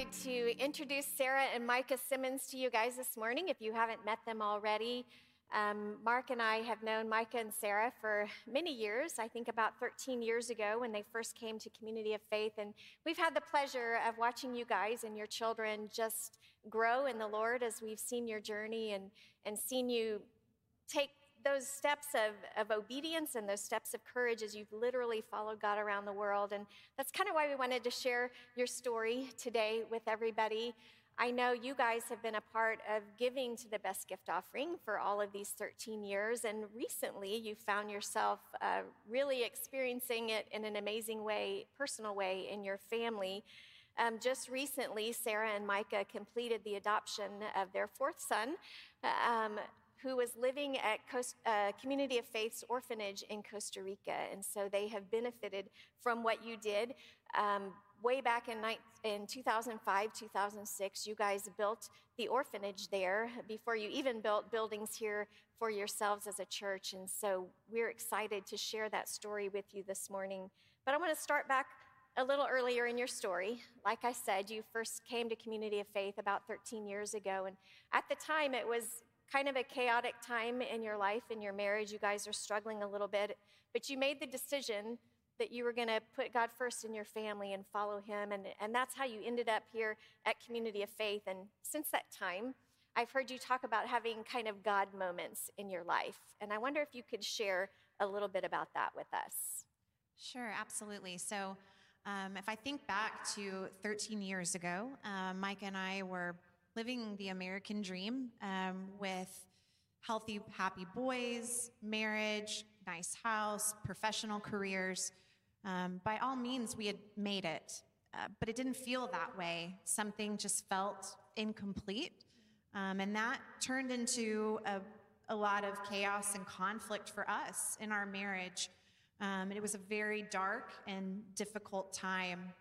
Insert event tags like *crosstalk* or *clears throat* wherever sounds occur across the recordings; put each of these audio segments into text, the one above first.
excited to introduce Sarah and Micah Simmons to you guys this morning if you haven't met them already. Um, Mark and I have known Micah and Sarah for many years, I think about 13 years ago when they first came to Community of Faith. And we've had the pleasure of watching you guys and your children just grow in the Lord as we've seen your journey and, and seen you take those steps of, of obedience and those steps of courage as you've literally followed God around the world. And that's kind of why we wanted to share your story today with everybody. I know you guys have been a part of giving to the best gift offering for all of these 13 years, and recently you found yourself uh, really experiencing it in an amazing way, personal way, in your family. Um, just recently, Sarah and Micah completed the adoption of their fourth son. Um, who was living at uh, Community of Faith's orphanage in Costa Rica. And so they have benefited from what you did. Um, way back in, in 2005, 2006, you guys built the orphanage there before you even built buildings here for yourselves as a church. And so we're excited to share that story with you this morning. But I want to start back a little earlier in your story. Like I said, you first came to Community of Faith about 13 years ago. And at the time, it was kind of a chaotic time in your life, in your marriage. You guys are struggling a little bit, but you made the decision that you were going to put God first in your family and follow Him. And, and that's how you ended up here at Community of Faith. And since that time, I've heard you talk about having kind of God moments in your life. And I wonder if you could share a little bit about that with us. Sure, absolutely. So, um, if I think back to 13 years ago, uh, Mike and I were living the American dream um, with healthy, happy boys, marriage, nice house, professional careers. Um, by all means, we had made it, uh, but it didn't feel that way. Something just felt incomplete. Um, and that turned into a, a, lot of chaos and conflict for us in our marriage. Um, and it was a very dark and difficult time.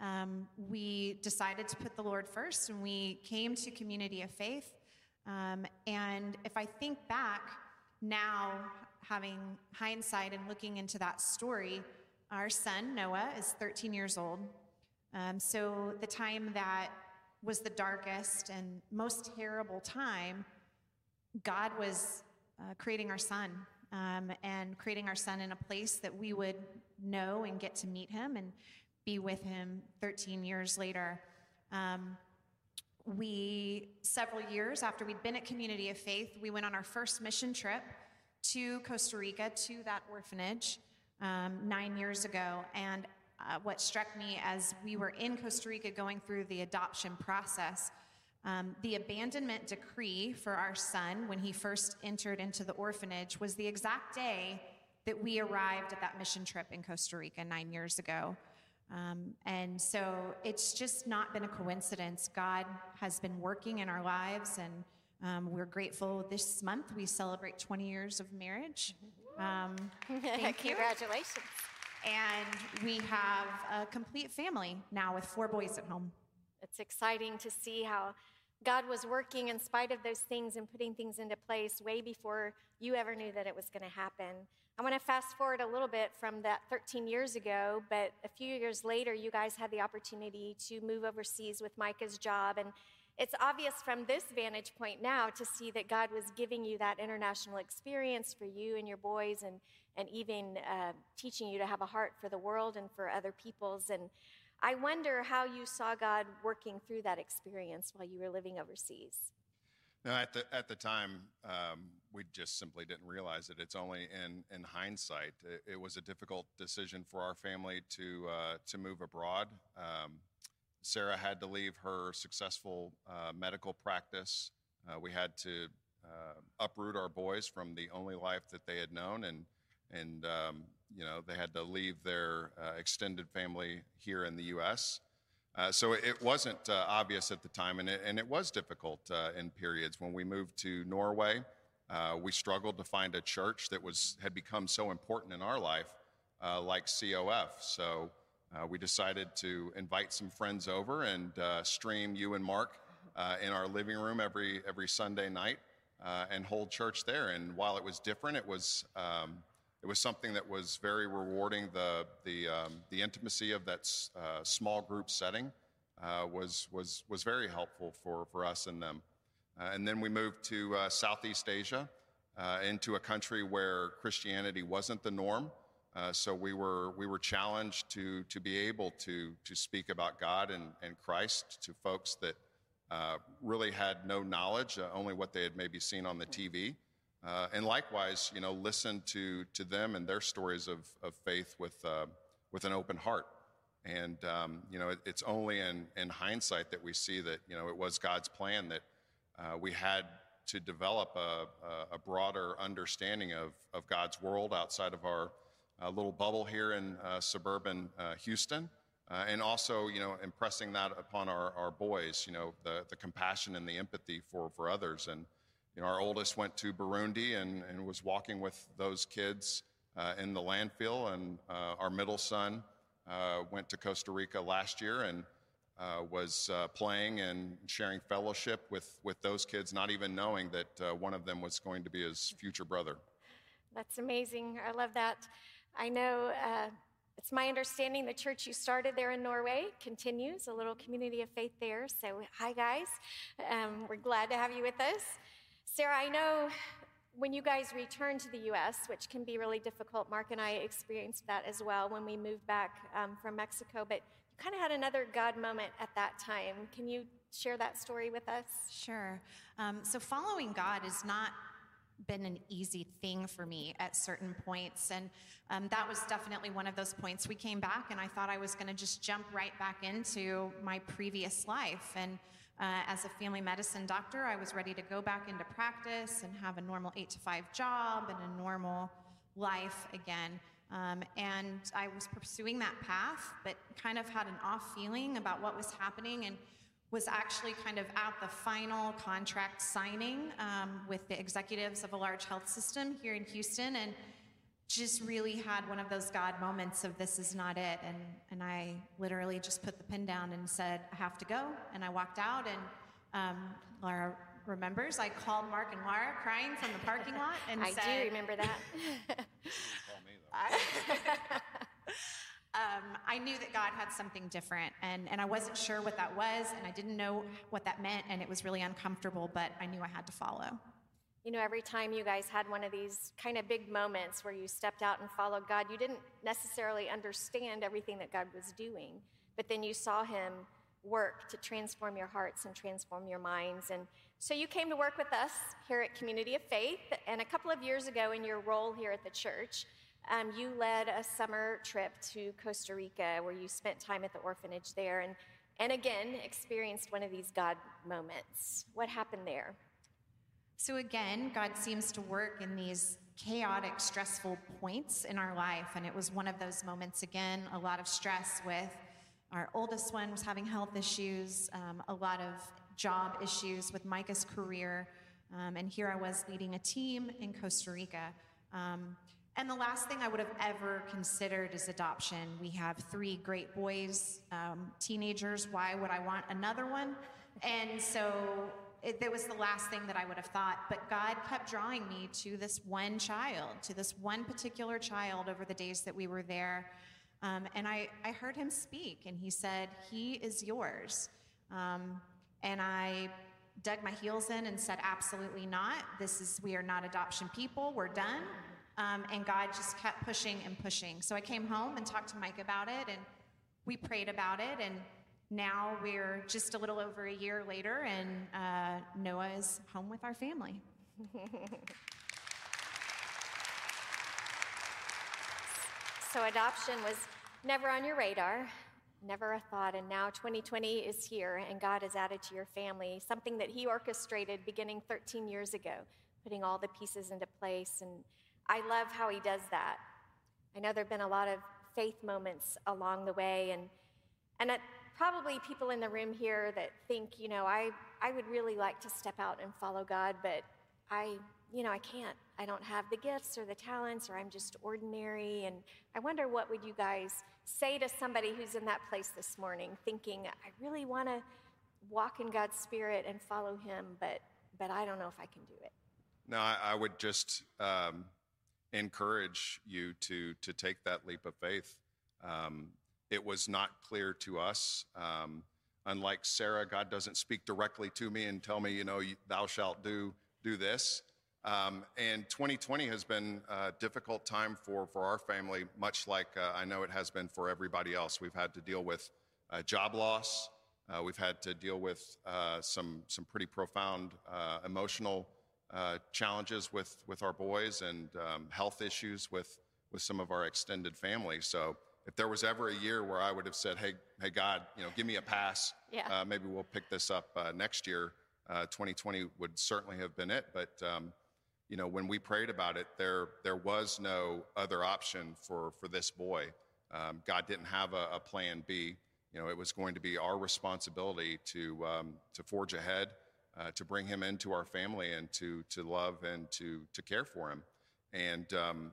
Um, we decided to put the Lord first, and we came to Community of Faith. Um, and if I think back now, having hindsight and looking into that story, our son, Noah, is 13 years old. Um, so the time that was the darkest and most terrible time, God was uh, creating our son um, and creating our son in a place that we would know and get to meet him and be with him 13 years later. Um, we, several years after we'd been at Community of Faith, we went on our first mission trip to Costa Rica, to that orphanage um, nine years ago. And uh, what struck me as we were in Costa Rica going through the adoption process, um, the abandonment decree for our son when he first entered into the orphanage was the exact day that we arrived at that mission trip in Costa Rica nine years ago. Um, and so it's just not been a coincidence. God has been working in our lives, and um, we're grateful. This month we celebrate 20 years of marriage. Um, thank *laughs* you. Congratulations. And we have a complete family now with four boys at home. It's exciting to see how God was working in spite of those things and putting things into place way before you ever knew that it was going to happen. I want to fast forward a little bit from that 13 years ago, but a few years later, you guys had the opportunity to move overseas with Micah's job. And it's obvious from this vantage point now to see that God was giving you that international experience for you and your boys, and, and even uh, teaching you to have a heart for the world and for other peoples. And I wonder how you saw God working through that experience while you were living overseas. Now, at the at the time, um, we just simply didn't realize it. It's only in in hindsight. It, it was a difficult decision for our family to uh, to move abroad. Um, Sarah had to leave her successful uh, medical practice. Uh, we had to uh, uproot our boys from the only life that they had known, and and um, you know they had to leave their uh, extended family here in the U.S. Uh, so it wasn't uh, obvious at the time, and it, and it was difficult in periods. When we moved to Norway, we struggled to find a church that was had become so important in our life, like COF. So uh, we decided to invite some friends over and uh, stream you and Mark uh, in our living room every every Sunday night uh, and hold church there. And while it was different, it was um, it was something that was very rewarding. The the um, the intimacy of that uh, small group setting uh, was, was, was very helpful for, for us and them. Uh, and then we moved to uh, Southeast Asia, uh, into a country where Christianity wasn't the norm. Uh, so we were, we were challenged to, to be able to, to speak about God and, and Christ to folks that uh, really had no knowledge, only what they had maybe seen on the TV. and likewise, you know, listen to, to them and their stories of, of faith with, with an open heart. And, um, you know, it, it's only in, in hindsight that we see that, you know, it was God's plan that uh, we had to develop a, a, broader understanding of, of God's world outside of our uh, little bubble here in uh, suburban uh, Houston. Uh, and also, you know, impressing that upon our, our boys, you know, the, the compassion and the empathy for, for others. And, you know, our oldest went to Burundi and, and was walking with those kids uh, in the landfill. And our middle son went to Costa Rica last year and uh, was uh, playing and sharing fellowship with, with those kids, not even knowing that uh, one of them was going to be his future brother. That's amazing. I love that. I know uh, it's my understanding the church you started there in Norway continues, a little community of faith there. So, hi, guys. Um, we're glad to have you with us. Sarah, I know when you guys returned to the U.S., which can be really difficult, Mark and I experienced that as well when we moved back um, from Mexico, but kind of had another God moment at that time. Can you share that story with us? Sure. Um, so, following God has not been an easy thing for me at certain points. And um, that was definitely one of those points. We came back, and I thought I was going to just jump right back into my previous life. And uh, as a family medicine doctor, I was ready to go back into practice and have a normal eight to five job and a normal life again. Um, and I was pursuing that path, but kind of had an off feeling about what was happening and was actually kind of at the final contract signing um, with the executives of a large health system here in Houston and just really had one of those God moments of this is not it. And, and I literally just put the pen down and said, I have to go. And I walked out and um, Laura remembers I called Mark and Laura crying from the parking lot and I said, do remember that. *laughs* *laughs* um, I knew that God had something different, and, and I wasn't sure what that was, and I didn't know what that meant, and it was really uncomfortable, but I knew I had to follow. You know, every time you guys had one of these kind of big moments where you stepped out and followed God, you didn't necessarily understand everything that God was doing, but then you saw Him work to transform your hearts and transform your minds. And so you came to work with us here at Community of Faith, and a couple of years ago, in your role here at the church, um, you led a summer trip to Costa Rica where you spent time at the orphanage there and, and again experienced one of these God moments. What happened there? So, again, God seems to work in these chaotic, stressful points in our life. And it was one of those moments, again, a lot of stress with our oldest one was having health issues, um, a lot of job issues with Micah's career. Um, and here I was leading a team in Costa Rica. Um, and the last thing I would have ever considered is adoption. We have three great boys, um, teenagers. Why would I want another one? And so it, that was the last thing that I would have thought. But God kept drawing me to this one child, to this one particular child over the days that we were there. Um, and I, I heard him speak, and he said, He is yours. Um, and I dug my heels in and said, Absolutely not. This is, we are not adoption people. We're done. Um, and God just kept pushing and pushing. So I came home and talked to Mike about it, and we prayed about it. And now we're just a little over a year later, and uh, Noah is home with our family. *laughs* so adoption was never on your radar, never a thought, and now 2020 is here, and God has added to your family something that He orchestrated beginning 13 years ago, putting all the pieces into place and I love how he does that. I know there have been a lot of faith moments along the way, and, and probably people in the room here that think, you know, I, I would really like to step out and follow God, but I, you know, I can't. I don't have the gifts or the talents, or I'm just ordinary. And I wonder what would you guys say to somebody who's in that place this morning, thinking, I really want to walk in God's Spirit and follow Him, but but I don't know if I can do it. No, I, I would just um, encourage you to to take that leap of faith. Um, it was not clear to us um, unlike Sarah, God doesn't speak directly to me and tell me, you know, thou shalt do do this. Um, and 2020 has been a difficult time for, for our family, much like uh, I know it has been for everybody else. We've had to deal with uh, job loss. Uh, we've had to deal with uh, some, some pretty profound uh, emotional uh, challenges with, with our boys and um, health issues with, with some of our extended family. So if there was ever a year where I would have said, hey, hey God, you know, give me a pass, yeah. maybe we'll pick this up next year, 2020 would certainly have been it. But um, you know, when we prayed about it, there there was no other option for for this boy. Um, God didn't have a, a, plan B. You know, it was going to be our responsibility to um, to forge ahead, uh, to bring him into our family, and to to love and to to care for him. And um,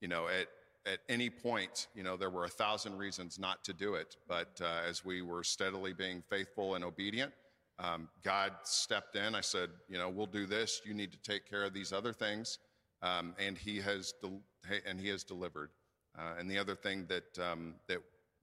you know, at at any point, you know, there were a thousand reasons not to do it. But uh, as we were steadily being faithful and obedient, um, God stepped in. I said, you know, we'll do this. You need to take care of these other things, um, and He has and He has delivered. Uh, and the other thing that um, that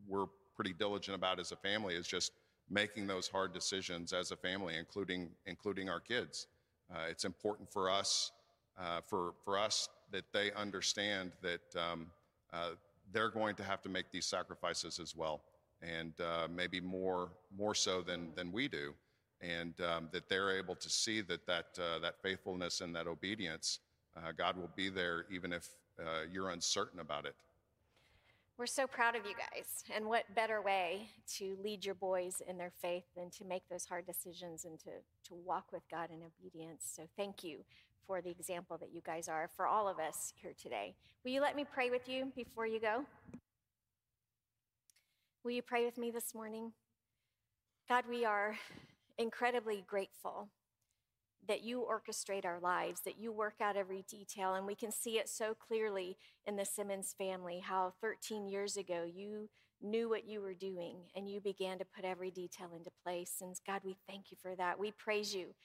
we're pretty diligent about as a family is just making those hard decisions as a family, including including our kids. Uh, it's important for us uh, for for us that they understand that um, uh, they're going to have to make these sacrifices as well, and uh, maybe more more so than than we do and um, that they're able to see that that, uh, that faithfulness and that obedience, uh, God will be there even if you're uncertain about it. We're so proud of you guys. And what better way to lead your boys in their faith than to make those hard decisions and to, to walk with God in obedience? So thank you for the example that you guys are for all of us here today. Will you let me pray with you before you go? Will you pray with me this morning? God, we are incredibly grateful that you orchestrate our lives, that you work out every detail. And we can see it so clearly in the Simmons family how 13 years ago you knew what you were doing and you began to put every detail into place. And God, we thank you for that. We praise you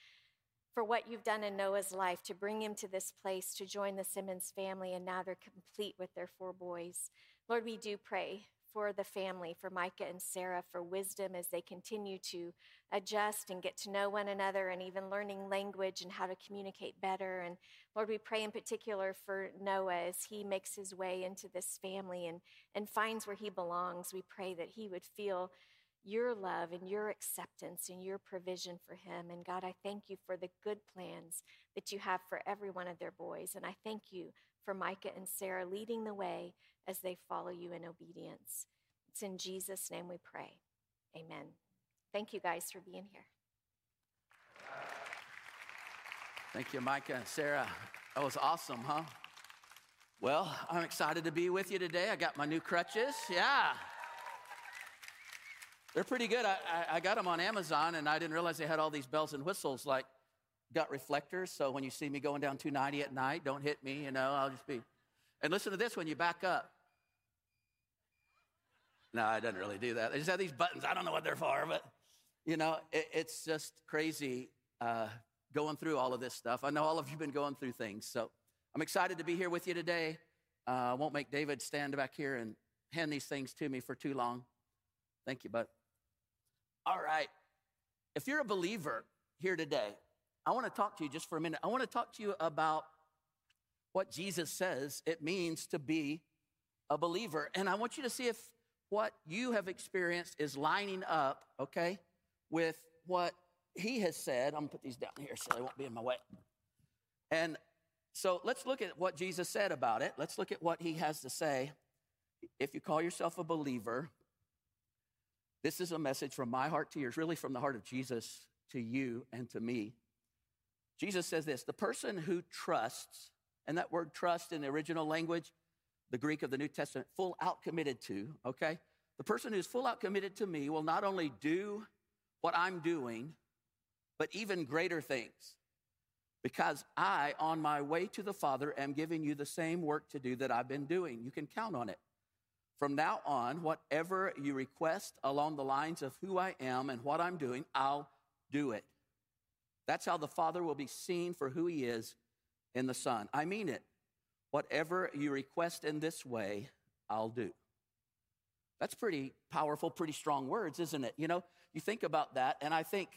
for what you've done in Noah's life to bring him to this place to join the Simmons family. And now they're complete with their four boys. Lord, we do pray for the family, for Micah and Sarah, for wisdom as they continue to adjust and get to know one another and even learning language and how to communicate better. And Lord, we pray in particular for Noah as he makes his way into this family and, and finds where he belongs. We pray that he would feel your love and your acceptance and your provision for him. And God, I thank you for the good plans that you have for every one of their boys. And I thank you for Micah and Sarah leading the way as they follow you in obedience. It's in Jesus' name we pray. Amen. Thank you guys for being here. Thank you, Micah and Sarah. That was awesome, huh? Well, I'm excited to be with you today. I got my new crutches. Yeah. They're pretty good. I, I, I, got them on Amazon, and I didn't realize they had all these bells and whistles, like got reflectors. So when you see me going down 290 at night, don't hit me, you know, I'll just be. And listen to this when you back up. No, I didn't really do that. They just have these buttons. I don't know what they're for, but you know, it, it's just crazy uh, going through all of this stuff. I know all of you have been going through things, so I'm excited to be here with you today. Uh, I won't make David stand back here and hand these things to me for too long. Thank you, bud. All right. If you're a believer here today, I want to talk to you just for a minute. I want to talk to you about what Jesus says it means to be a believer. And I want you to see if what you have experienced is lining up, okay, with what he has said. I'm gonna put these down here so they won't be in my way. And so let's look at what Jesus said about it. Let's look at what he has to say. If you call yourself a believer, this is a message from my heart to yours, really from the heart of Jesus to you and to me. Jesus says this the person who trusts, and that word trust in the original language, the Greek of the New Testament, full out committed to, okay? The person who's full out committed to me will not only do what I'm doing, but even greater things. Because I, on my way to the Father, am giving you the same work to do that I've been doing. You can count on it. From now on, whatever you request along the lines of who I am and what I'm doing, I'll do it. That's how the Father will be seen for who He is in the Son. I mean it. Whatever you request in this way, I'll do. That's pretty powerful, pretty strong words, isn't it? You know, you think about that, and I think,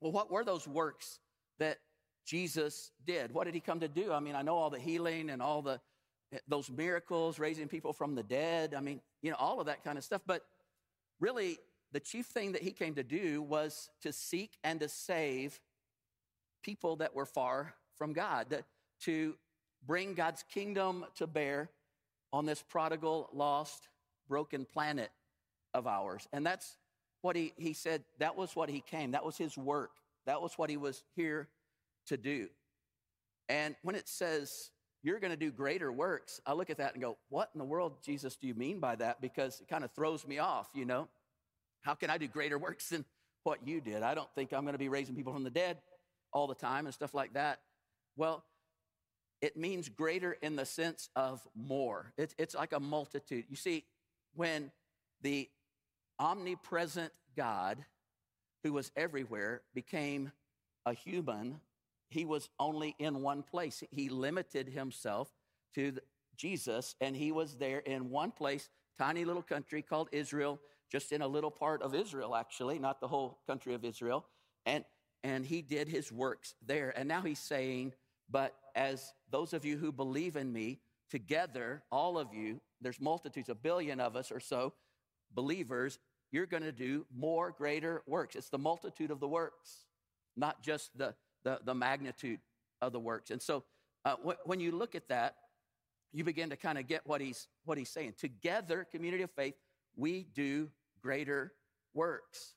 well, what were those works that Jesus did? What did he come to do? I mean, I know all the healing and all the those miracles, raising people from the dead. I mean, you know, all of that kind of stuff. But really, the chief thing that he came to do was to seek and to save people that were far from God, to bring God's kingdom to bear on this prodigal, lost, broken planet of ours. And that's what he, he said, that was what he came. That was his work. That was what he was here to do. And when it says, you're going to do greater works, I look at that and go, what in the world, Jesus, do you mean by that? Because it kind of throws me off, you know? How can I do greater works than what you did? I don't think I'm going to be raising people from the dead all the time and stuff like that. Well, it means greater in the sense of more. It's, it's like a multitude. You see, when the omnipresent God, who was everywhere, became a human, he was only in one place. He limited himself to Jesus, and he was there in one place, tiny little country called Israel, just in a little part of Israel, actually, not the whole country of Israel. And, and he did his works there. And now he's saying, but as those of you who believe in me, together, all of you, there's multitudes, a billion of us or so, believers, you're going to do more greater works. It's the multitude of the works, not just the, the, the magnitude of the works. And so uh, wh- when you look at that, you begin to kind of get what he's, what he's saying. Together, community of faith, we do greater works.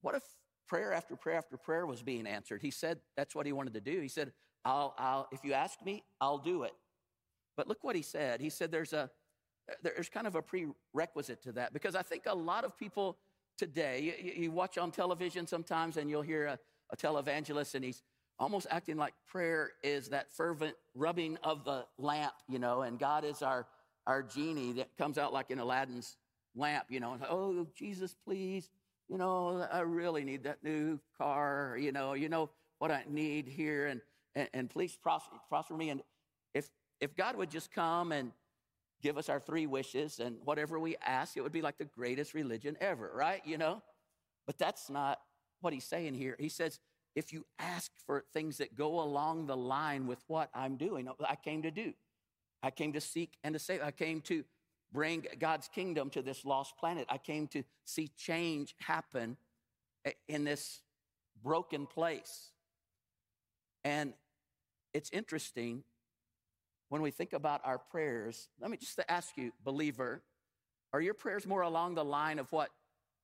What if prayer after prayer after prayer was being answered. He said that's what he wanted to do. He said, I'll, I'll, if you ask me, I'll do it. But look what he said. He said there's a, there's kind of a prerequisite to that because I think a lot of people today, you, you watch on television sometimes and you'll hear a, a televangelist and he's almost acting like prayer is that fervent rubbing of the lamp, you know, and God is our, our genie that comes out like in Aladdin's lamp, you know, and, oh, Jesus, please, you know, I really need that new car, you know, you know what I need here, and, and, and please prosper, prosper me. And if, if God would just come and give us our three wishes and whatever we ask, it would be like the greatest religion ever, right? You know? But that's not what he's saying here. He says, if you ask for things that go along the line with what I'm doing, I came to do. I came to seek and to save. I came to bring God's kingdom to this lost planet. I came to see change happen in this broken place. And it's interesting when we think about our prayers. Let me just ask you, believer, are your prayers more along the line of what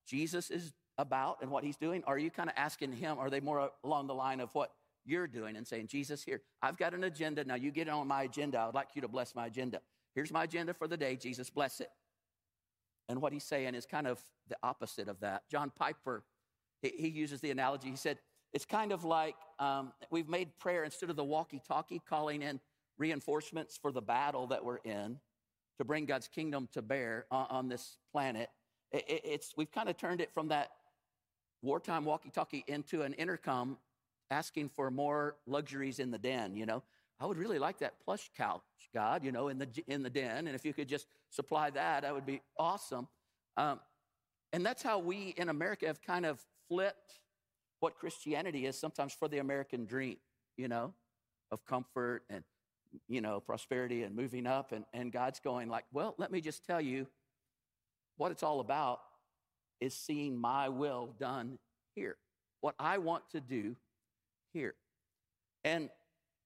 Jesus is about and what he's doing? Or are you kind of asking him, are they more along the line of what you're doing and saying, Jesus, here, I've got an agenda. Now you get on my agenda. I would like you to bless my agenda. Here's my agenda for the day. Jesus, bless it. And what he's saying is kind of the opposite of that. John Piper, he, uses the analogy. He said, it's kind of like um, we've made prayer instead of the walkie talkie calling in reinforcements for the battle that we're in to bring God's kingdom to bear on, on this planet. It, it, it's, we've kind of turned it from that wartime walkie talkie into an intercom asking for more luxuries in the den, you know. I would really like that plush couch, God, you know, in the, in the den. And if you could just supply that, that would be awesome. Um, and that's how we in America have kind of flipped what Christianity is sometimes for the American dream, you know, of comfort and, you know, prosperity and moving up. And, and God's going like, well, let me just tell you what it's all about is seeing my will done here. What I want to do here. And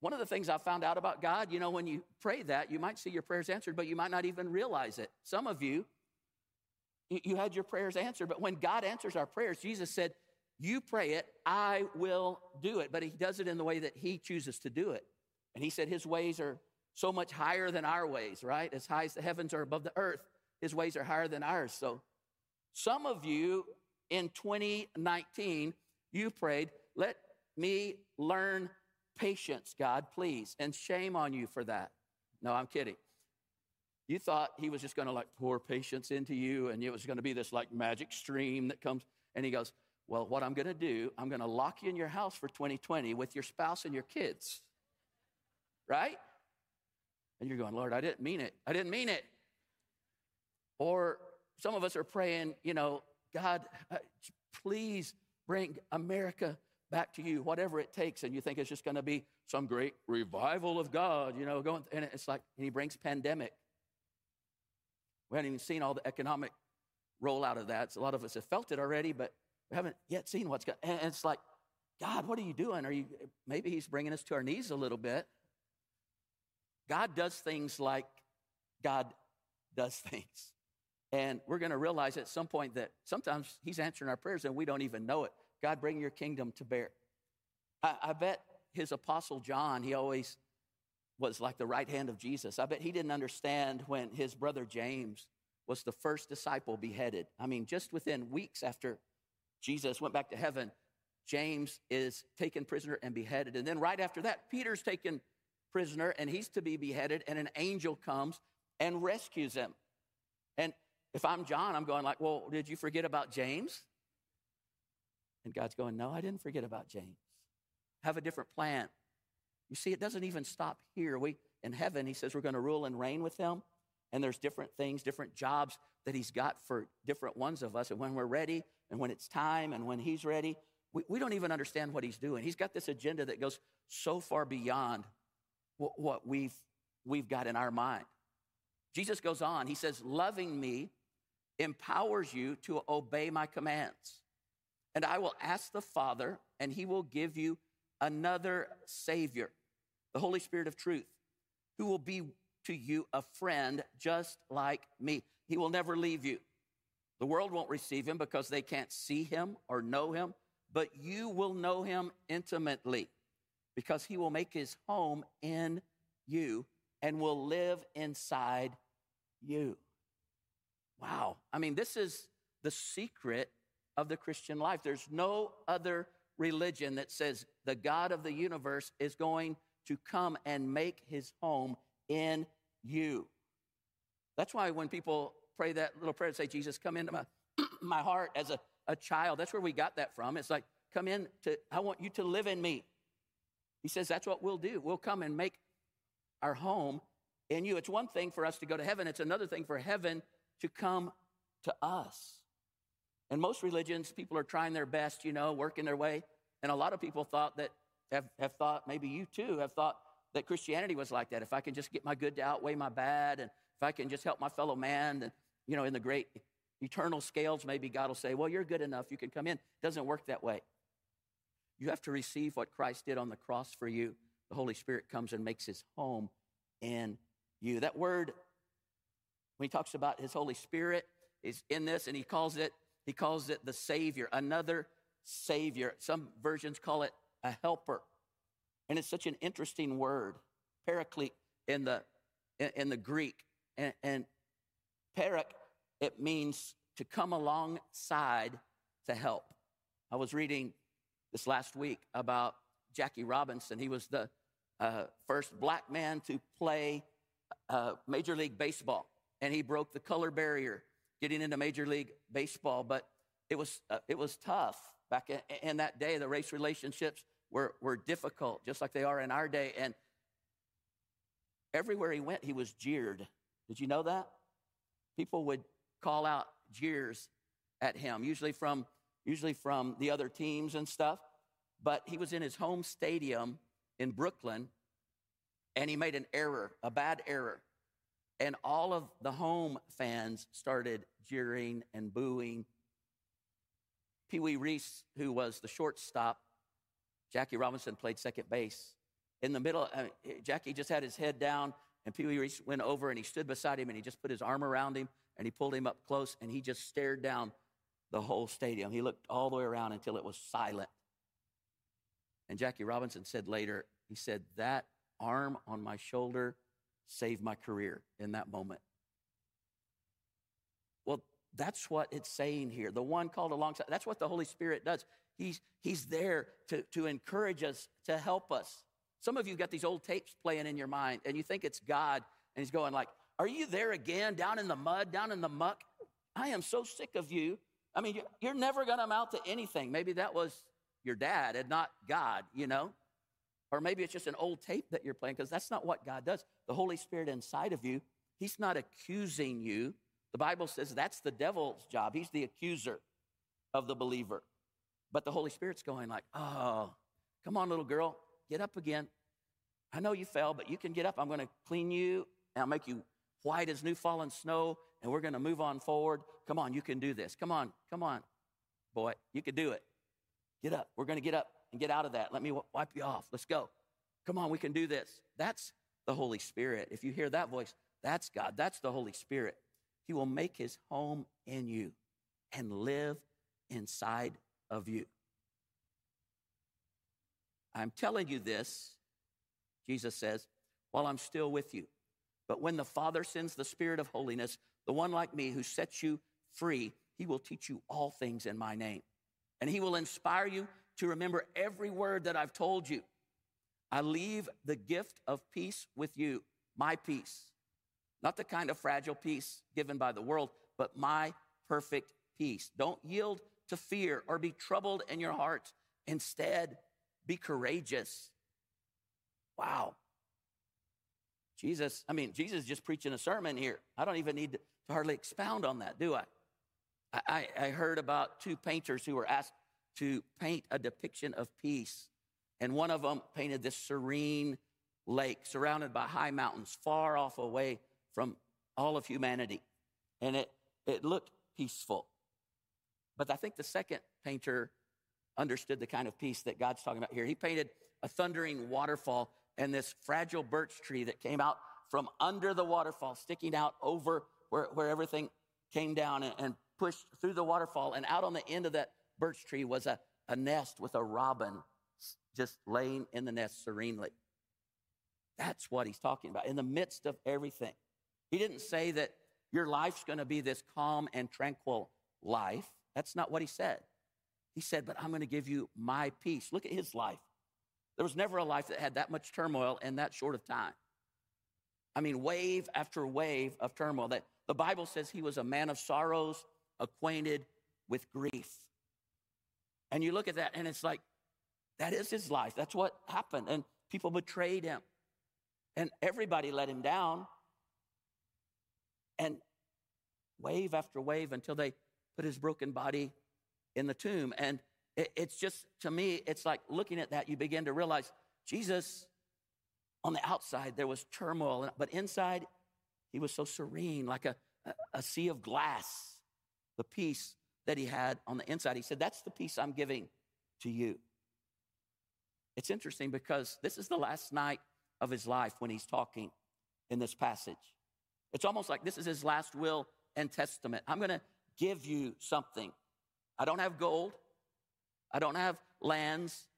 one of the things I found out about God, you know, when you pray that, you might see your prayers answered, but you might not even realize it. Some of you, you had your prayers answered, but when God answers our prayers, Jesus said, You pray it, I will do it. But He does it in the way that He chooses to do it. And He said His ways are so much higher than our ways, right? As high as the heavens are above the earth, His ways are higher than ours. So some of you in 2019, you prayed, Let me learn patience, God, please. And shame on you for that. No, I'm kidding. You thought he was just going to like pour patience into you and it was going to be this like magic stream that comes. And he goes, Well, what I'm going to do, I'm going to lock you in your house for 2020 with your spouse and your kids. Right? And you're going, Lord, I didn't mean it. I didn't mean it. Or some of us are praying, you know, God, uh, please bring America back to you, whatever it takes. And you think it's just going to be some great revival of God, you know, going, and it's like, and he brings pandemic. We haven't even seen all the economic rollout of that. So a lot of us have felt it already, but we haven't yet seen what's going. And it's like, God, what are you doing? Are you maybe He's bringing us to our knees a little bit? God does things like God does *laughs* things. And we're going to realize at some point that sometimes He's answering our prayers and we don't even know it. God, bring your kingdom to bear. I, I bet his apostle John, he always was like the right hand of Jesus. I bet he didn't understand when his brother James was the first disciple beheaded. I mean, just within weeks after Jesus went back to heaven, James is taken prisoner and beheaded. And then right after that, Peter's taken prisoner and he's to be beheaded, and an angel comes and rescues him. And if I'm John, I'm going like, well, did you forget about James? And God's going, no, I didn't forget about James. Have a different plan. You see, it doesn't even stop here. We in heaven, he says we're going to rule and reign with him. And there's different things, different jobs that he's got for different ones of us. And when we're ready, and when it's time, and when he's ready, we, we don't even understand what he's doing. He's got this agenda that goes so far beyond what, what we've, we've got in our mind. Jesus goes on, he says, Loving me empowers you to obey my commands. And I will ask the Father, and he will give you another Savior, the Holy Spirit of truth, who will be to you a friend just like me. He will never leave you. The world won't receive him because they can't see him or know him, but you will know him intimately because he will make his home in you and will live inside you. Wow. I mean, this is the secret of the Christian life. There's no other religion that says the God of the universe is going to come and make his home in you. That's why when people pray that little prayer and say, Jesus, come into my, *clears throat* my heart as a, a child, that's where we got that from. It's like, come in to, I want you to live in me. He says, that's what we'll do. We'll come and make our home in you. It's one thing for us to go to heaven, it's another thing for heaven to come to us. And most religions, people are trying their best, you know, working their way. And a lot of people thought that, have, have thought, maybe you too, have thought that Christianity was like that. If I can just get my good to outweigh my bad, and if I can just help my fellow man, and, you know, in the great eternal scales, maybe God will say, well, you're good enough, you can come in. It doesn't work that way. You have to receive what Christ did on the cross for you. The Holy Spirit comes and makes his home in you. That word, when he talks about his Holy Spirit, is in this, and he calls it, he calls it the Savior, another Savior. Some versions call it a helper. And it's such an interesting word, paraclete in the, in the Greek. And, and parak, it means to come alongside to help. I was reading this last week about Jackie Robinson. He was the uh, first black man to play uh, Major League Baseball, and he broke the color barrier getting into Major League Baseball. But it was, uh, it was tough back in, in that day. The race relationships were, were difficult, just like they are in our day. And everywhere he went, he was jeered. Did you know that? People would call out jeers at him, usually from, usually from the other teams and stuff. But he was in his home stadium in Brooklyn, and he made an error, a bad error. And all of the home fans started jeering and booing. Pee Wee Reese, who was the shortstop, Jackie Robinson played second base. In the middle, Jackie just had his head down, and Pee Wee Reese went over and he stood beside him and he just put his arm around him and he pulled him up close and he just stared down the whole stadium. He looked all the way around until it was silent. And Jackie Robinson said later, he said, That arm on my shoulder saved my career in that moment. Well, that's what it's saying here. The one called alongside, that's what the Holy Spirit does. He's, he's there to, to encourage us, to help us. Some of you got these old tapes playing in your mind, and you think it's God, and He's going like, "Are you there again, down in the mud, down in the muck? I am so sick of you. I mean, you're never going to amount to anything." Maybe that was your dad and not God, you know, or maybe it's just an old tape that you're playing because that's not what God does. The Holy Spirit inside of you, He's not accusing you. The Bible says that's the devil's job. He's the accuser. of the believer. But the Holy Spirit's going like, oh, come on, little girl, get up again. I know you fell, but you can get up. I'm going to clean you and I'll make you white as new fallen snow, and we're going to move on forward. Come on, you can do this. Come on, come on, boy, you can do it. Get up. We're going to get up and get out of that. Let me wipe you off. Let's go. Come on, we can do this. That's the Holy Spirit. If you hear that voice, that's God. That's the Holy Spirit. He will make his home in you and live inside of you. I'm telling you this, Jesus says, while I'm still with you. But when the Father sends the Spirit of holiness, the one like me who sets you free, he will teach you all things in my name. And he will inspire you to remember every word that I've told you. I leave the gift of peace with you, my peace. Not the kind of fragile peace given by the world, but my perfect peace. Don't yield to fear or be troubled in your heart. Instead, be courageous. Wow. Jesus, I mean, Jesus is just preaching a sermon here. I don't even need to hardly expound on that, do I? I, I heard about two painters who were asked to paint a depiction of peace. And one of them painted this serene lake surrounded by high mountains, far off away from all of humanity. And it, it looked peaceful. But I think the second painter understood the kind of peace that God's talking about here. He painted a thundering waterfall and this fragile birch tree that came out from under the waterfall, sticking out over where, where everything came down and, and pushed through the waterfall. And out on the end of that birch tree was a, a nest with a robin just laying in the nest serenely. That's what he's talking about in the midst of everything. He didn't say that your life's going to be this calm and tranquil life. That's not what he said. He said, But I'm going to give you my peace. Look at his life. There was never a life that had that much turmoil in that short of time. I mean, wave after wave of turmoil. That the Bible says he was a man of sorrows, acquainted with grief. And you look at that, and it's like, that is his life. That's what happened. And people betrayed him. And everybody let him down. And wave after wave until they put his broken body in the tomb. And it's just, to me, it's like looking at that, you begin to realize Jesus, on the outside, there was turmoil, but inside, he was so serene, like a, a sea of glass, the peace that he had on the inside. He said, That's the peace I'm giving to you. It's interesting because this is the last night of his life when he's talking in this passage. It's almost like this is his last will and testament. I'm going to give you something. I don't have gold. I don't have lands.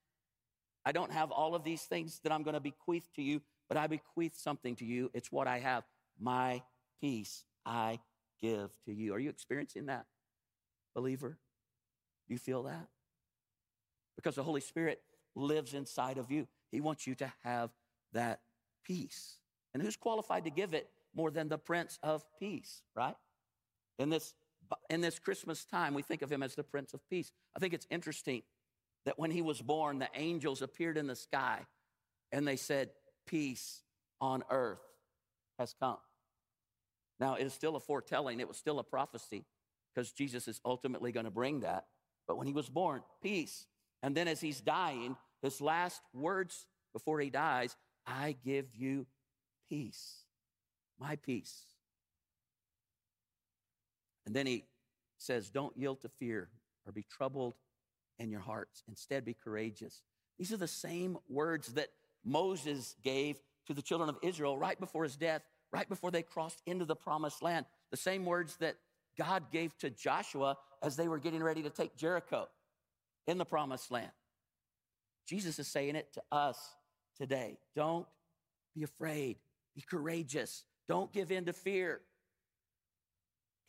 I don't have all of these things that I'm going to bequeath to you, but I bequeath something to you. It's what I have. My peace I give to you. Are you experiencing that, believer? Do you feel that? Because the Holy Spirit lives inside of you. He wants you to have that peace. And who's qualified to give it more than the Prince of Peace, right? In this in this Christmas time, we think of him as the Prince of Peace. I think it's interesting that when he was born, the angels appeared in the sky and they said, Peace on earth has come. Now, it is still a foretelling, it was still a prophecy because Jesus is ultimately going to bring that. But when he was born, peace. And then as he's dying, his last words before he dies, I give you peace, my peace. And then he says, Don't yield to fear or be troubled in your hearts. Instead, be courageous. These are the same words that Moses gave to the children of Israel right before his death, right before they crossed into the promised land. The same words that God gave to Joshua as they were getting ready to take Jericho in the promised land. Jesus is saying it to us today. Don't be afraid, be courageous, don't give in to fear.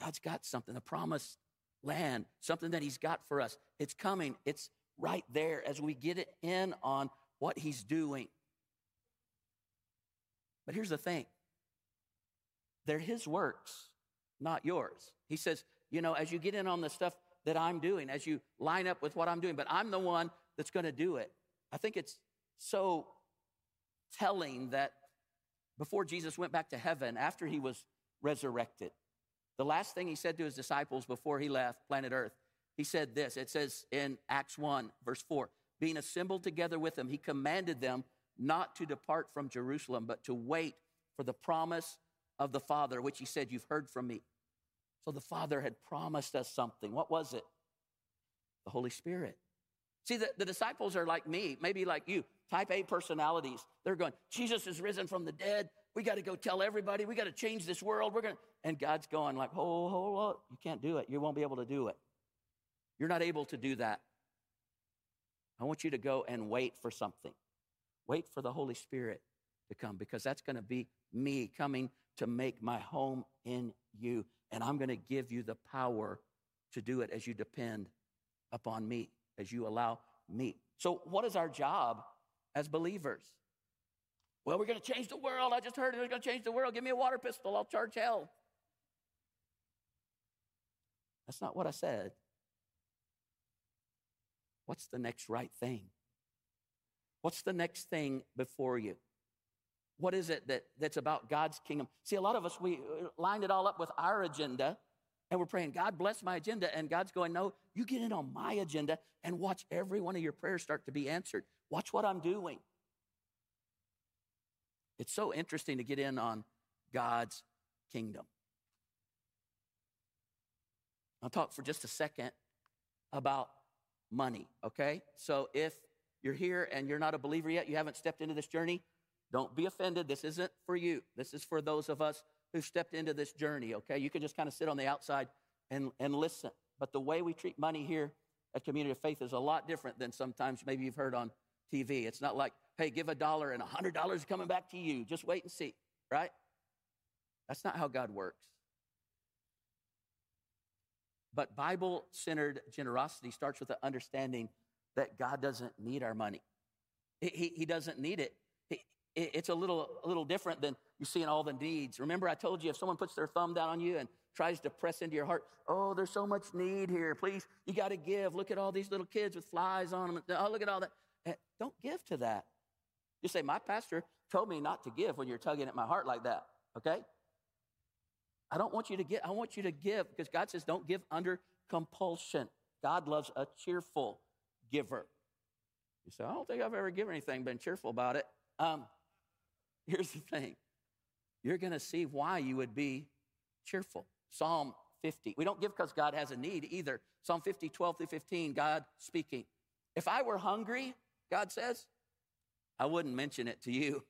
God's got something, a promised land, something that He's got for us. It's coming, it's right there as we get it in on what He's doing. But here's the thing they're His works, not yours. He says, you know, as you get in on the stuff that I'm doing, as you line up with what I'm doing, but I'm the one that's going to do it. I think it's so telling that before Jesus went back to heaven, after he was resurrected, the last thing he said to his disciples before he left planet Earth, he said this. It says in Acts 1, verse 4 being assembled together with them, he commanded them not to depart from Jerusalem, but to wait for the promise of the Father, which he said, You've heard from me. So the Father had promised us something. What was it? The Holy Spirit. See, the, the disciples are like me, maybe like you, type A personalities. They're going, Jesus is risen from the dead. We got to go tell everybody. We got to change this world. We're going to, and God's going like, hold, hold, hold. You can't do it. You won't be able to do it. You're not able to do that. I want you to go and wait for something. Wait for the Holy Spirit to come because that's going to be me coming to make my home in you. And I'm going to give you the power to do it as you depend upon me, as you allow me. So, what is our job as believers? Well, we're going to change the world. I just heard we're going to change the world. Give me a water pistol. I'll charge hell. That's not what I said. What's the next right thing? What's the next thing before you? What is it that, that's about God's kingdom? See, a lot of us, we uh, lined it all up with our agenda and we're praying, God bless my agenda. And God's going, No, you get in on my agenda and watch every one of your prayers start to be answered. Watch what I'm doing. It's so interesting to get in on God's kingdom. I'll talk for just a second about money, okay? So if you're here and you're not a believer yet, you haven't stepped into this journey, don't be offended. This isn't for you. This is for those of us who stepped into this journey, okay? You can just kind of sit on the outside and, and listen. But the way we treat money here at Community of Faith is a lot different than sometimes maybe you've heard on TV. It's not like, hey, give a dollar and a hundred dollars coming back to you. Just wait and see, right? That's not how God works. But Bible centered generosity starts with the understanding that God doesn't need our money. He, he doesn't need it. It's a little, a little different than you see in all the needs. Remember, I told you if someone puts their thumb down on you and tries to press into your heart, oh, there's so much need here. Please, you got to give. Look at all these little kids with flies on them. Oh, look at all that. Eh, don't give to that. You say, my pastor told me not to give when you're tugging at my heart like that, okay? I don't want you to give. I want you to give because God says don't give under compulsion. God loves a cheerful giver. You say, I don't think I've ever given anything, been cheerful about it. Um, here's the thing you're going to see why you would be cheerful. Psalm 50. We don't give because God has a need either. Psalm 50, 12 through 15, God speaking. If I were hungry, God says, I wouldn't mention it to you.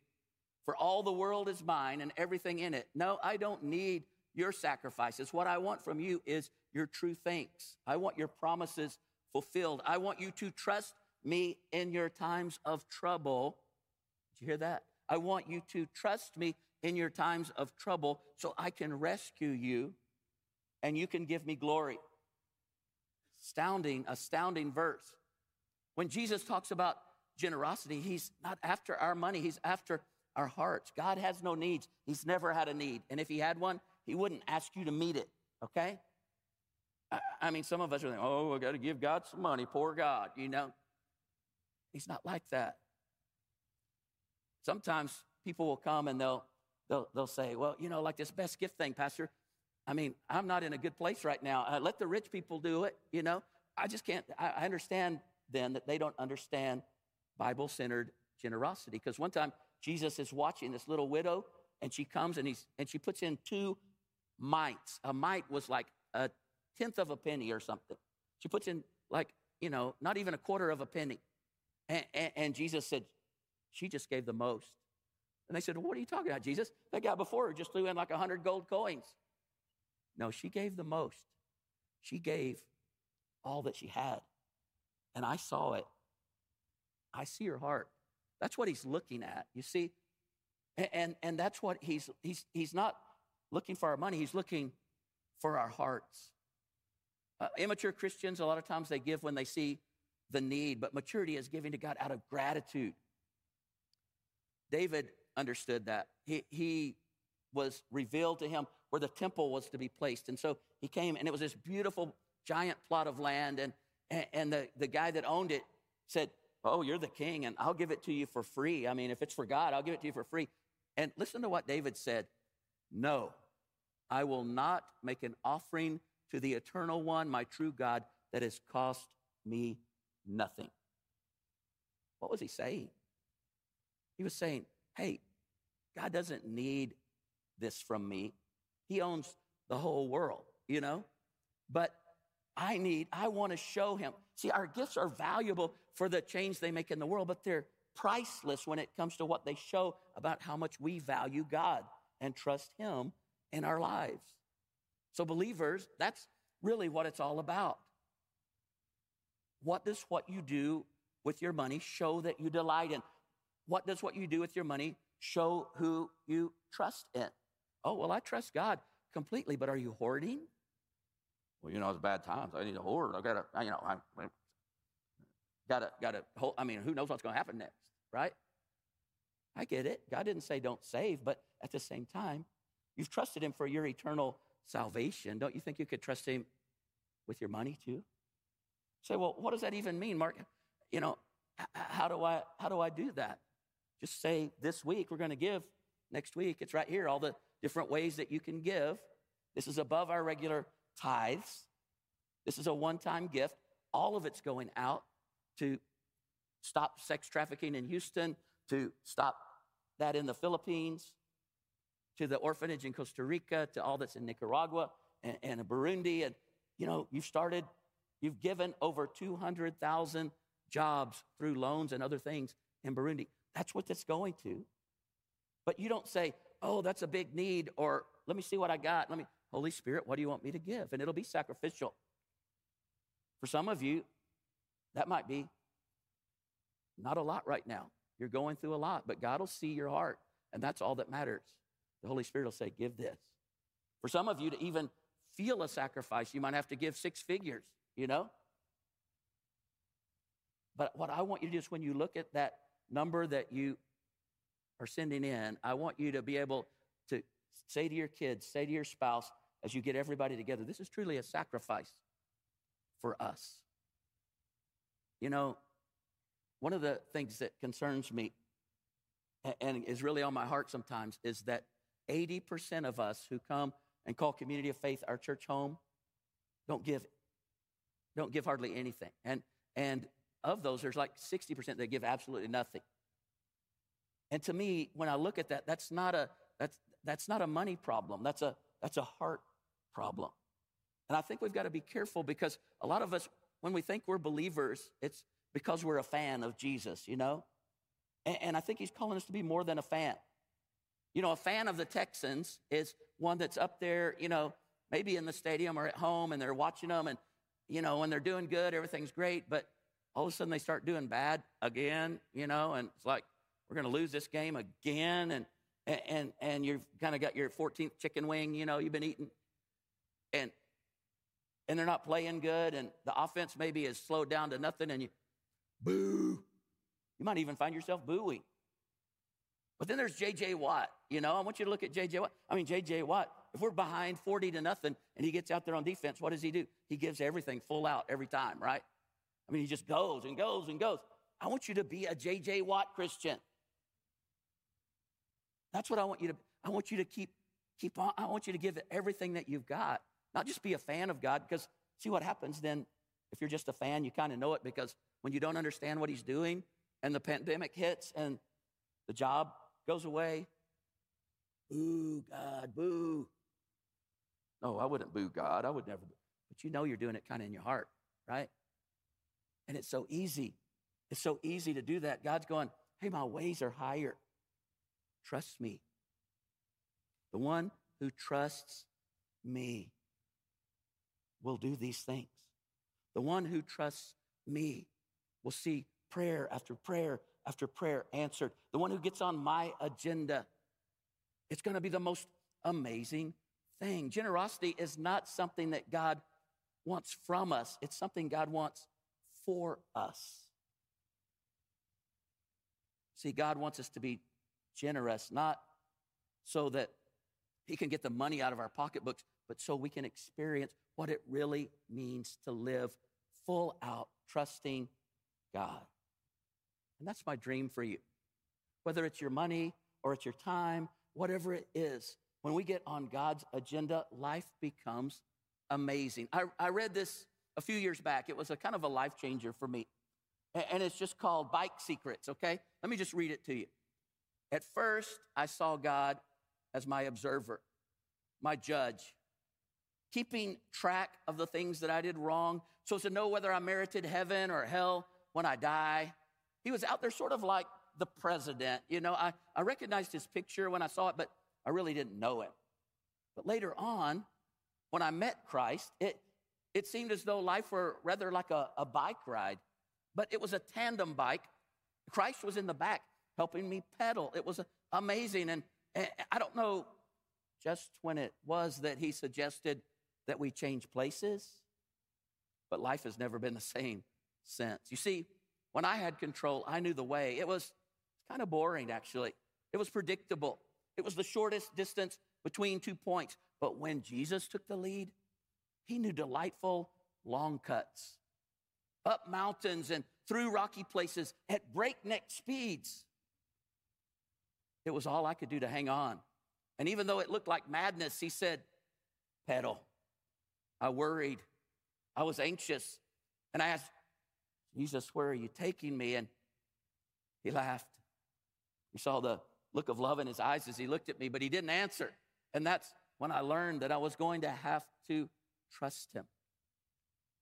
For all the world is mine and everything in it. No, I don't need your sacrifices. What I want from you is your true thanks. I want your promises fulfilled. I want you to trust me in your times of trouble. Did you hear that? I want you to trust me in your times of trouble so I can rescue you and you can give me glory. Astounding, astounding verse. When Jesus talks about generosity, he's not after our money, he's after our hearts. God has no needs. He's never had a need. And if he had one, he wouldn't ask you to meet it, okay? I, mean, some of us are thinking, oh, I got to give God some money, poor God, you know? He's not like that. Sometimes people will come and they'll, they'll, they'll say, well, you know, like this best gift thing, Pastor. I mean, I'm not in a good place right now. Uh, let the rich people do it, you know? I just can't, I, I understand then that they don't understand Bible centered generosity. Because one time, Jesus is watching this little widow, and she comes and, he's, and she puts in two mites. A mite was like a tenth of a penny or something. She puts in like, you know, not even a quarter of a penny. And, and, and Jesus said, she just gave the most. And they said, well, What are you talking about, Jesus? That guy before her just threw in like a hundred gold coins. No, she gave the most. She gave all that she had. And I saw it. I see her heart. That's what he's looking at. You see? And, and, and that's what he's, he's, he's not looking for our money, He's looking for our hearts. Uh, immature Christians, a lot of times they give when they see the need, but maturity is giving to God out of gratitude. David understood that. He, he was revealed to him where the temple was to be placed. And so he came, and it was this beautiful giant plot of land. And, and the, the guy that owned it said, Oh, you're the king, and I'll give it to you for free. I mean, if it's for God, I'll give it to you for free. And listen to what David said No, I will not make an offering to the eternal one, my true God, that has cost me nothing. What was he saying? He was saying, hey, God doesn't need this from me. He owns the whole world, you know? But I need, I want to show him. See, our gifts are valuable for the change they make in the world, but they're priceless when it comes to what they show about how much we value God and trust him in our lives. So, believers, that's really what it's all about. What does what you do with your money show that you delight in? What does what you do with your money show who you trust in? Oh, well, I trust God completely, but are you hoarding? Well, you know, it's bad times. I need to hoard. I gotta, you know, I, gotta, gotta. I mean, who knows what's gonna happen next, right? I get it. God didn't say don't save, but at the same time, you've trusted Him for your eternal salvation. Don't you think you could trust Him with your money too? Say, well, what does that even mean, Mark? You know, how do I how do I do that? Just say this week we're going to give. Next week it's right here. All the different ways that you can give. This is above our regular tithes. This is a one time gift. All of it's going out to stop sex trafficking in Houston, to stop that in the Philippines, to the orphanage in Costa Rica, to all that's in Nicaragua and, and Burundi. And, you know, you've started, you've given over 200,000 jobs through loans and other things in Burundi. That's what that's going to. But you don't say, oh, that's a big need, or let me see what I got. Let me, Holy Spirit, what do you want me to give? And it'll be sacrificial. For some of you, that might be not a lot right now. You're going through a lot, but God will see your heart, and that's all that matters. The Holy Spirit will say, Give this. For some of you to even feel a sacrifice, you might have to give six figures, you know? But what I want you to do is when you look at that number that you are sending in, I want you to be able to say to your kids, say to your spouse, as you get everybody together, this is truly a sacrifice for us. You know, one of the things that concerns me and is really on my heart sometimes is that 80% of us who come and call community of faith our church home don't give don't give hardly anything and and of those there's like 60% that give absolutely nothing. And to me when i look at that that's not a that's that's not a money problem. That's a that's a heart problem. And i think we've got to be careful because a lot of us when we think we're believers it's because we're a fan of jesus you know? And, and i think he's calling us to be more than a fan. You know, a fan of the Texans is one that's up there, you know, maybe in the stadium or at home and they're watching them and, you know, when they're doing good, everything's great, but all of a sudden they start doing bad again, you know, and it's like, we're going to lose this game again. And, and, and you've kind of got your 14th chicken wing, you know, you've been eating and, and they're not playing good and the offense maybe is slowed down to nothing and you boo. You might even find yourself booing. But then there's J.J. Watt. You know, I want you to look at J.J. Watt. I mean, J.J. Watt, if we're behind 40 to nothing and he gets out there on defense, what does he do? He gives everything full out every time, right? I mean, he just goes and goes and goes. I want you to be a J.J. Watt Christian. That's what I want you to, I want you to keep, keep on, I want you to give it everything that you've got. Not just be a fan of God, because see what happens then if you're just a fan, you kind of know it because when you don't understand what he's doing and the pandemic hits and the job goes away. Boo, God, boo. No, I wouldn't boo God. I would never. But you know you're doing it kind of in your heart, right? And it's so easy. It's so easy to do that. God's going, hey, my ways are higher. Trust me. The one who trusts me will do these things. The one who trusts me will see prayer after prayer after prayer answered. The one who gets on my agenda. It's going to be the most amazing thing. Generosity is not something that God wants from us, it's something God wants for us. See, God wants us to be generous, not so that He can get the money out of our pocketbooks, but so we can experience what it really means to live full out, trusting God. And that's my dream for you. Whether it's your money or it's your time, whatever it is, when we get on God's agenda, life becomes amazing. I, I read this a few years back. It was a kind of a life changer for me. And it's just called Bike Secrets, okay? Let me just read it to you. At first, I saw God as my observer, my judge, keeping track of the things that I did wrong so as to know whether I merited heaven or hell when I die. He was out there sort of like the president. You know, I, I recognized his picture when I saw it, but I really didn't know him. But later on, when I met Christ, it, it seemed as though life were rather like a, a bike ride, but it was a tandem bike. Christ was in the back helping me pedal. It was amazing. And, and I don't know just when it was that he suggested that we change places, but life has never been the same since. You see, when I had control, I knew the way. It was kind of boring, actually. It was predictable. It was the shortest distance between two points. But when Jesus took the lead, he knew delightful long cuts up mountains and through rocky places at breakneck speeds. It was all I could do to hang on. And even though it looked like madness, he said, Pedal. I worried. I was anxious. And I asked, Jesus, where are you taking me? And he laughed. You saw the look of love in his eyes as he looked at me, but he didn't answer. And that's when I learned that I was going to have to trust him.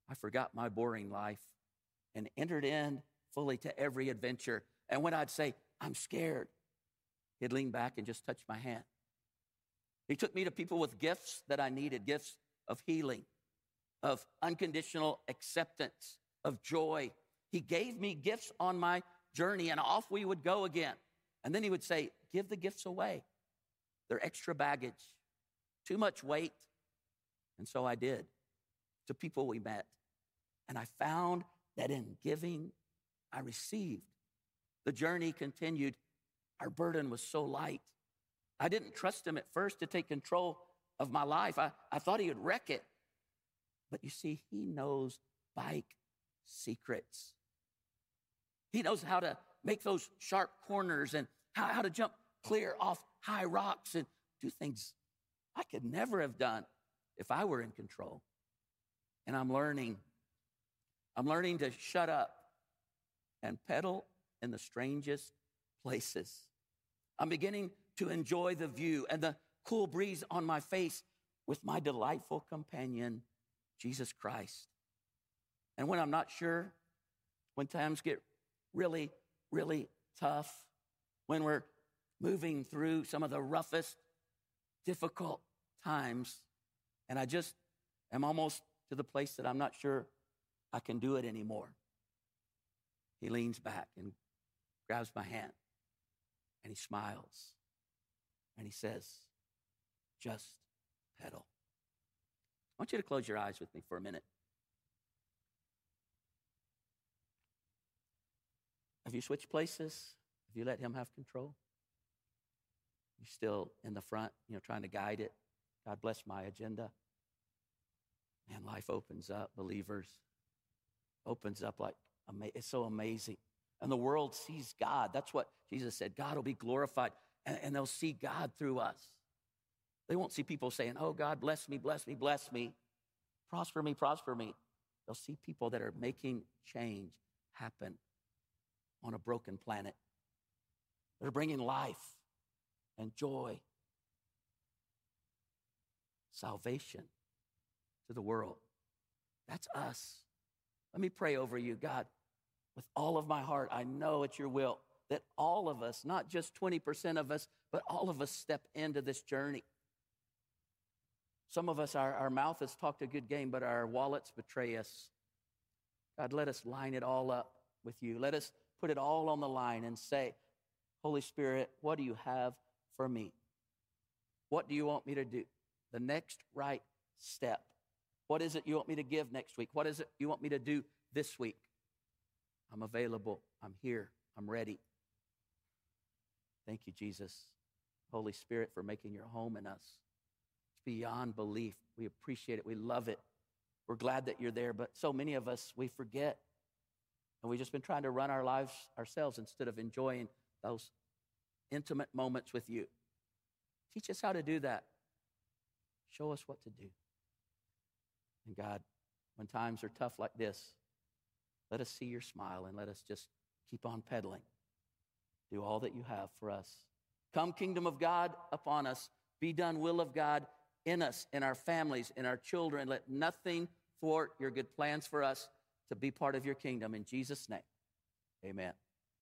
I forgot my boring life and entered in fully to every adventure. And when I'd say, I'm scared, he'd lean back and just touch my hand. He took me to people with gifts that I needed gifts of healing, of unconditional acceptance, of joy. He gave me gifts on my journey, and off we would go again. And then he would say, Give the gifts away. They're extra baggage, too much weight. And so I did to people we met. And I found that in giving, I received. The journey continued. Our burden was so light. I didn't trust him at first to take control of my life. I, I thought he would wreck it. But you see, he knows bike secrets. He knows how to make those sharp corners and how, how to jump clear off high rocks and do things I could never have done if I were in control. And I'm learning. I'm learning to shut up and pedal in the strangest places. I'm beginning to enjoy the view and the cool breeze on my face with my delightful companion, Jesus Christ. And when I'm not sure, when times get really, really tough, when we're moving through some of the roughest, difficult times, and I just am almost to the place that I'm not sure I can do it anymore. He leans back and grabs my hand and he smiles and he says, Just pedal. I want you to close your eyes with me for a minute. Have you switched places? Have you let him have control? You're still in the front, you know, trying to guide it? God bless my agenda. Man, life opens up, believers. Opens up like it's so amazing. And the world sees God. That's what Jesus said. God will be glorified, and, they'll see God through us. They won't see people saying, Oh, God, bless me, bless me, bless me, prosper me, prosper me. They'll see people that are making change happen on a broken planet. They're bringing life and joy, salvation to the world. That's us. Let me pray over you, God. With all of my heart, I know it's your will that all of us, not just 20% of us, but all of us step into this journey. Some of us, our, our mouth has talked a good game, but our wallets betray us. God, let us line it all up with you. Let us put it all on the line and say, Holy Spirit, what do you have for me? What do you want me to do? The next right step. What is it you want me to give next week? What is it you want me to do this week? I'm available. I'm here. I'm ready. Thank you, Jesus. Holy Spirit, for making your home in us. It's beyond belief. We appreciate it. We love it. We're glad that you're there, but so many of us, we forget. And we've just been trying to run our lives ourselves instead of enjoying those intimate moments with you. Teach us how to do that. Show us what to do. And God, when times are tough like this, let us see your smile and let us just keep on pedaling. Do all that you have for us. Come, kingdom of God, upon us. Be done, will of God, in us, in our families, in our children. Let nothing thwart your good plans for us to be part of your kingdom. In Jesus' name, amen.